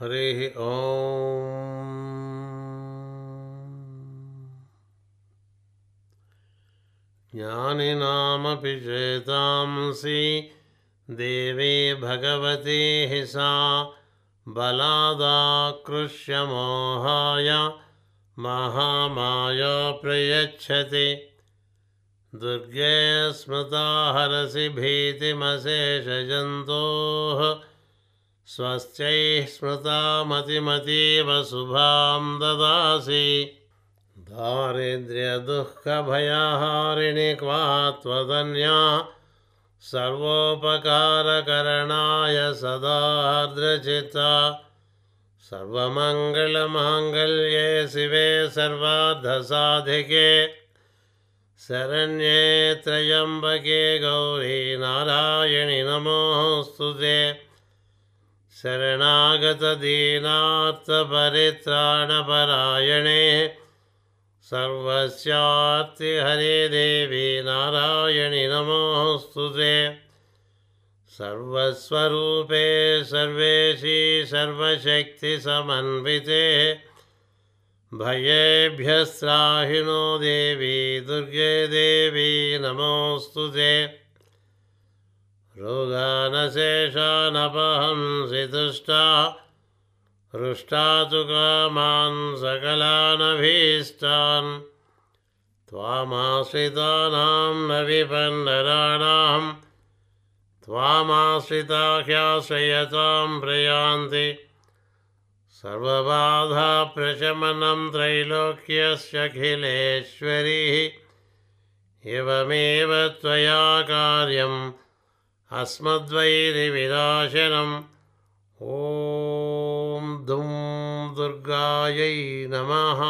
हरिः ॐ ज्ञानिनामपि चेतांसि देवी भगवती सा बलादाकृष्यमोहाय महामाया प्रयच्छति। दुर्गे स्मृता हरसि भीतिमशेषजन्तोः स्वस्त्यैः स्मृता मतिमतीव शुभां ददासि। दारिद्र्यदुःखभयहारिणि क्वा त्वदन्या सर्वोपकारकरणाय सदार्द्रचिता सर्वमङ्गलमाङ्गल्ये शिवे सर्वार्धसाधिके। शरण्ये त्र्यम्बके गौरी नारायणि नमोऽस्तु ते शरणागतदीनार्थपरित्राणपरायणे सर्वस्यार्तिहरे देवी नारायणि नमोऽस्तु ते। सर्वस्वरूपे सर्वेशी सर्वशक्तिसमन्विते। भयेभ्यस्त्राहिनो देवी दुर्गे देवी नमोऽस्तु ते रोगानशेषानपहंसि तुष्टा हृष्टा तु कामान् सकलानभीष्टान्। त्वामाश्रितानां न विपन्नराणां त्वामाश्रिताह्याश्रयतां प्रयान्ति। सर्वबाधाप्रशमनं त्रैलोक्यस्यखिलेश्वरीः एवमेव त्वया कार्यम् अस्मद्वैरिविनाशनम् ॐ दुं दुर्गायै नमः